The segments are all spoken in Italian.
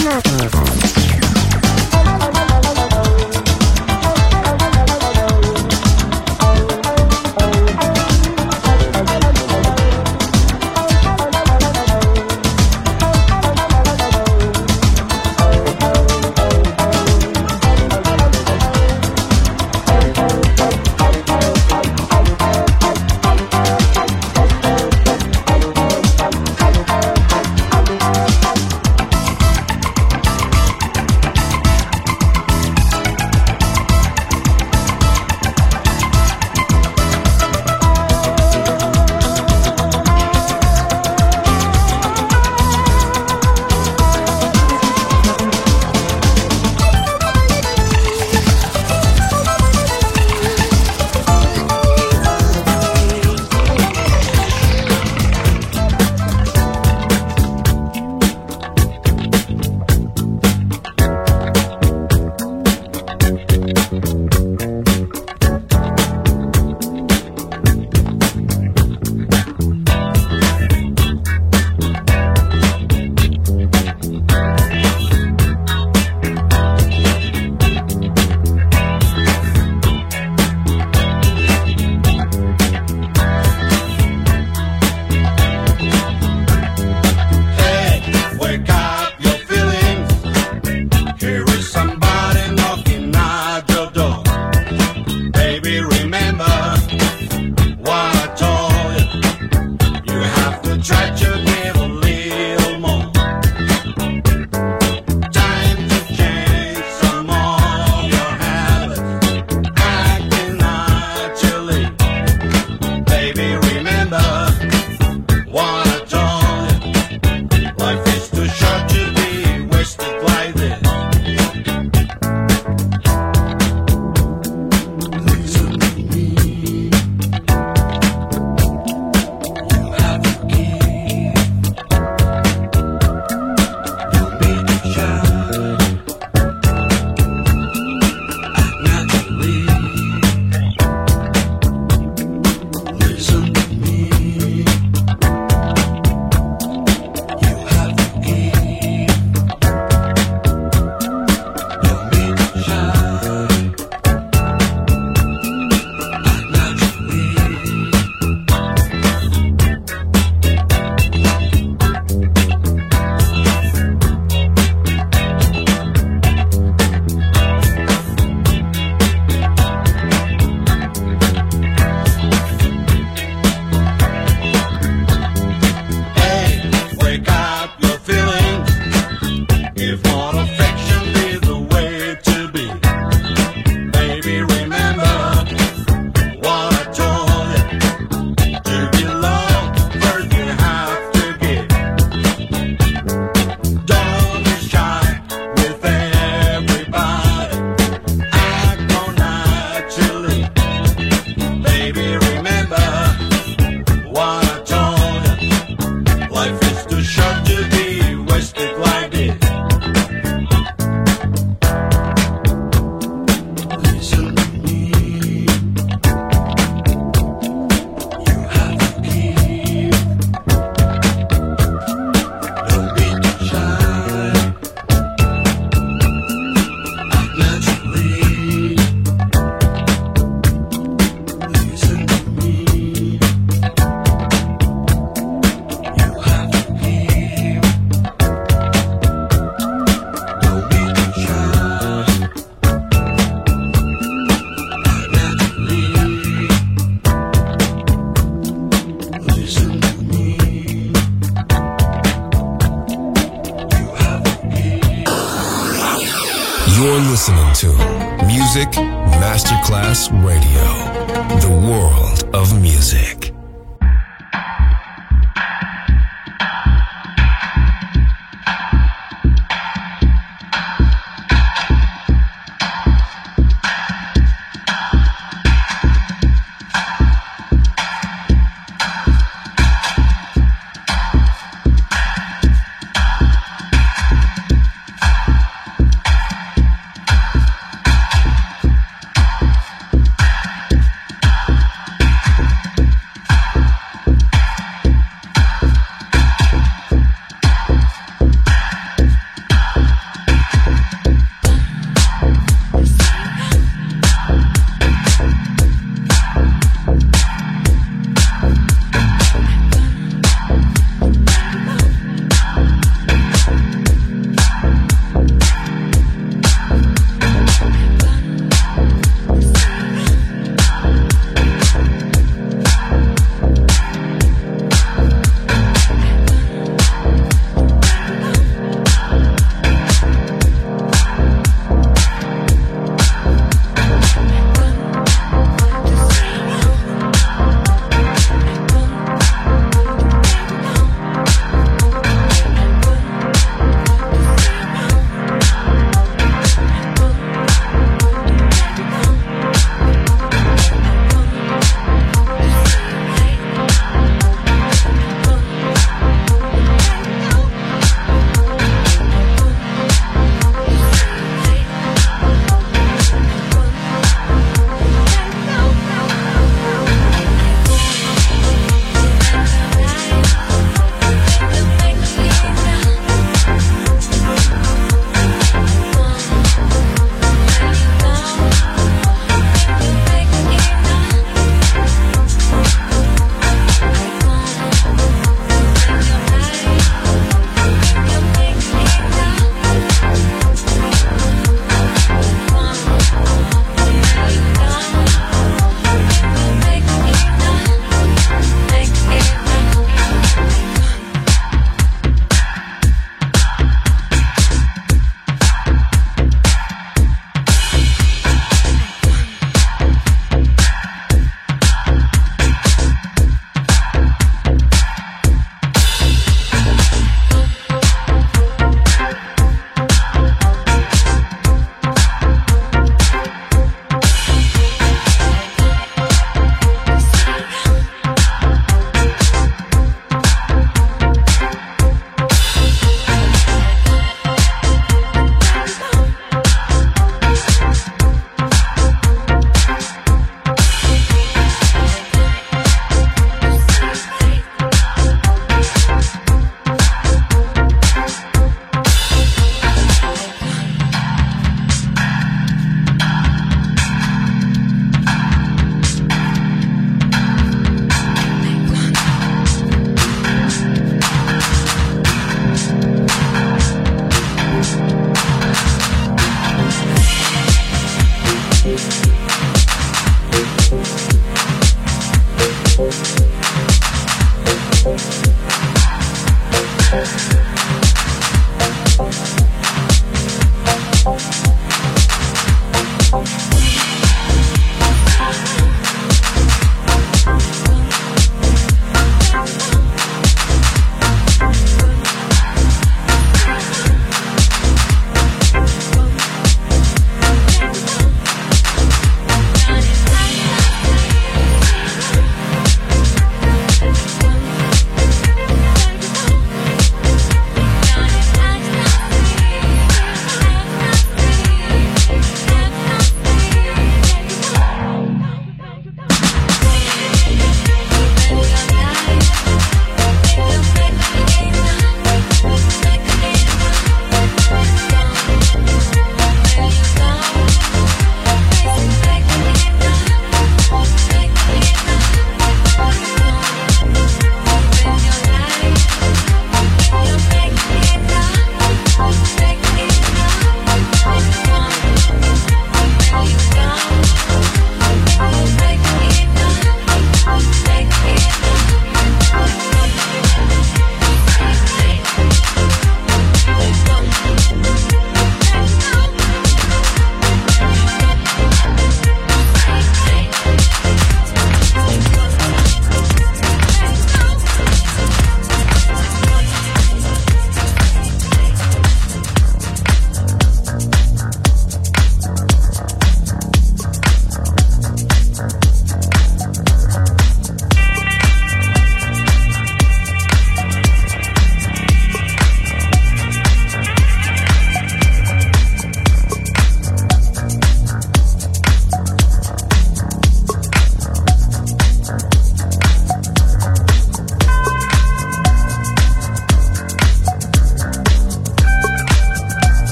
Snapchat.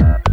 Yeah.